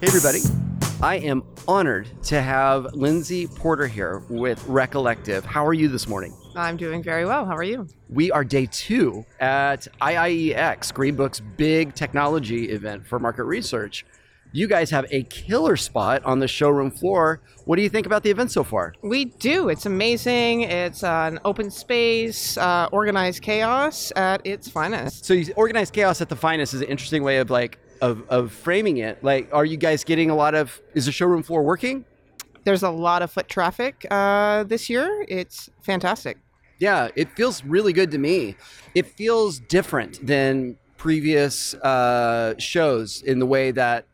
Hey, everybody. I am honored to have Lindsay Porter here with Recollective. How are you this morning? I'm doing very well. How are you? We are day two at IIEX, Greenbook's big technology event for market research. You guys have a killer spot on the showroom floor. What do you think about the event so far? We do. It's amazing. It's an open space, uh, organized chaos at its finest. So, you, organized chaos at the finest is an interesting way of like of, of framing it. Like, are you guys getting a lot of? Is the showroom floor working? There's a lot of foot traffic uh, this year. It's fantastic. Yeah, it feels really good to me. It feels different than previous uh, shows in the way that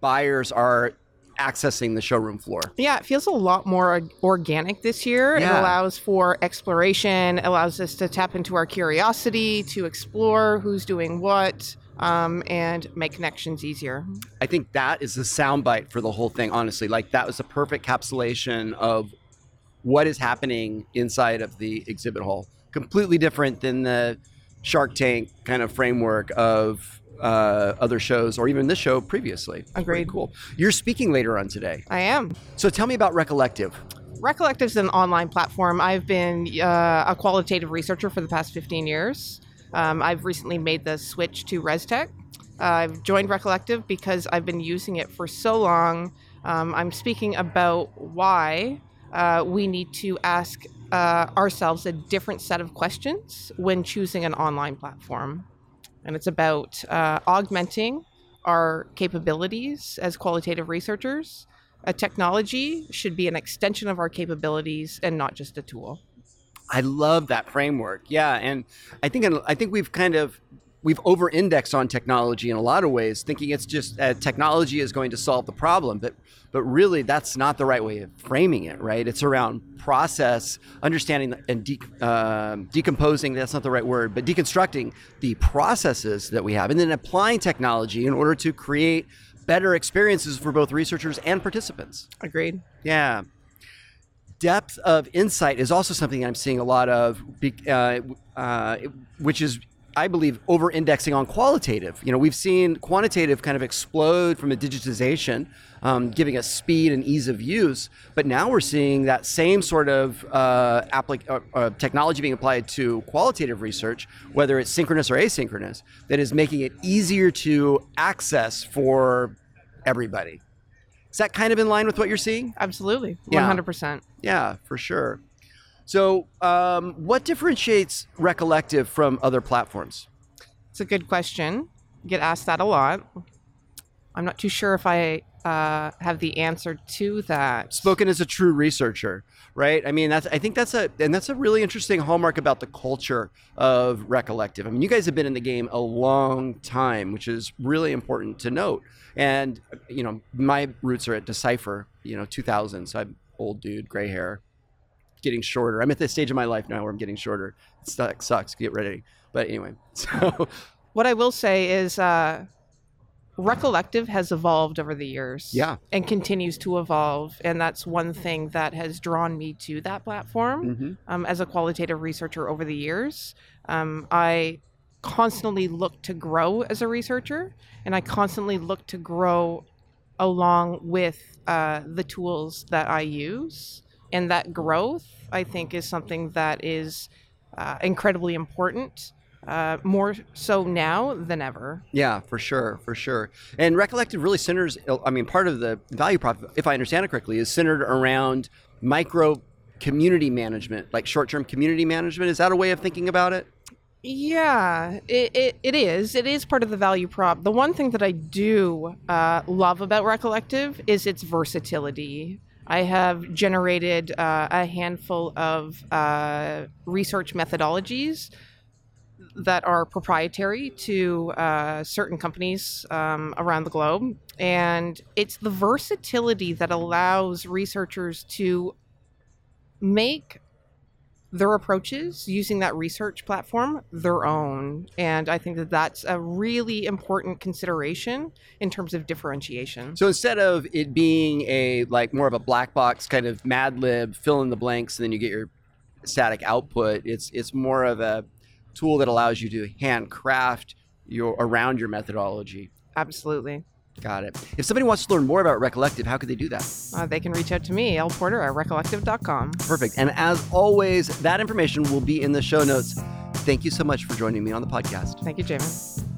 buyers are accessing the showroom floor. Yeah, it feels a lot more organic this year. Yeah. It allows for exploration, allows us to tap into our curiosity, to explore who's doing what, um, and make connections easier. I think that is the soundbite for the whole thing, honestly. Like, that was a perfect capsulation of what is happening inside of the exhibit hall. Completely different than the Shark Tank kind of framework of uh, other shows or even this show previously. It's Agreed. Cool. You're speaking later on today. I am. So tell me about Recollective. Recollective is an online platform. I've been uh, a qualitative researcher for the past 15 years. Um, I've recently made the switch to ResTech. Uh, I've joined Recollective because I've been using it for so long. Um, I'm speaking about why uh, we need to ask uh, ourselves a different set of questions when choosing an online platform. And it's about uh, augmenting our capabilities as qualitative researchers. A technology should be an extension of our capabilities and not just a tool. I love that framework. Yeah, and I think I think we've kind of we've over-indexed on technology in a lot of ways, thinking it's just uh, technology is going to solve the problem, but but really that's not the right way of framing it. Right? It's around process, understanding and de- um decomposing. That's not the right word, but deconstructing the processes that we have, and then applying technology in order to create better experiences for both researchers and participants. Agreed. Yeah. Depth of insight is also something I'm seeing a lot of, uh, uh, which is, I believe, over indexing on qualitative. You know, we've seen quantitative kind of explode from a digitization, um, giving us speed and ease of use. But now we're seeing that same sort of uh, applic- uh, uh, technology being applied to qualitative research, whether it's synchronous or asynchronous, that is making it easier to access for everybody. Is that kind of in line with what you're seeing? Absolutely. Yeah. 100%. Yeah, for sure. So, um, what differentiates Recollective from other platforms? It's a good question. Get asked that a lot. I'm not too sure if I uh, have the answer to that. Spoken as a true researcher, right? I mean, that's I think that's a and that's a really interesting hallmark about the culture of Recollective. I mean, you guys have been in the game a long time, which is really important to note. And you know, my roots are at Decipher, you know, 2000. So I'm old dude, gray hair, getting shorter. I'm at this stage of my life now where I'm getting shorter. It sucks. sucks. Get ready. But anyway, so What I will say is, uh, Recollective has evolved over the years. Yeah. And continues to evolve. And that's one thing that has drawn me to that platform mhm. um, as a qualitative researcher over the years. Um, I constantly look to grow as a researcher, and I constantly look to grow along with uh, the tools that I use. And that growth, I think, is something that is uh, incredibly important, uh, more so now than ever. Yeah, for sure, for sure. And Recollective really centers, I mean, part of the value prop, if I understand it correctly, is centered around micro community management, like short term community management. Is that a way of thinking about it? Yeah, it, it, it is. It is part of the value prop. The one thing that I do uh, love about Recollective is its versatility. I have generated uh, a handful of uh, research methodologies that are proprietary to uh, certain companies um, around the globe. And it's the versatility that allows researchers to make their approaches using that research platform their own. And I think that that's a really important consideration in terms of differentiation. So instead of it being a like more of a black box kind of Mad Lib, fill in the blanks, and then you get your static output, it's it's more of a tool that allows you to handcraft your around your methodology. Absolutely. Got it. If somebody wants to learn more about Recollective, how could they do that? Uh, they can reach out to me, L Porter at recollective.com. Perfect. And as always, that information will be in the show notes. Thank you so much for joining me on the podcast. Thank you, Jamin.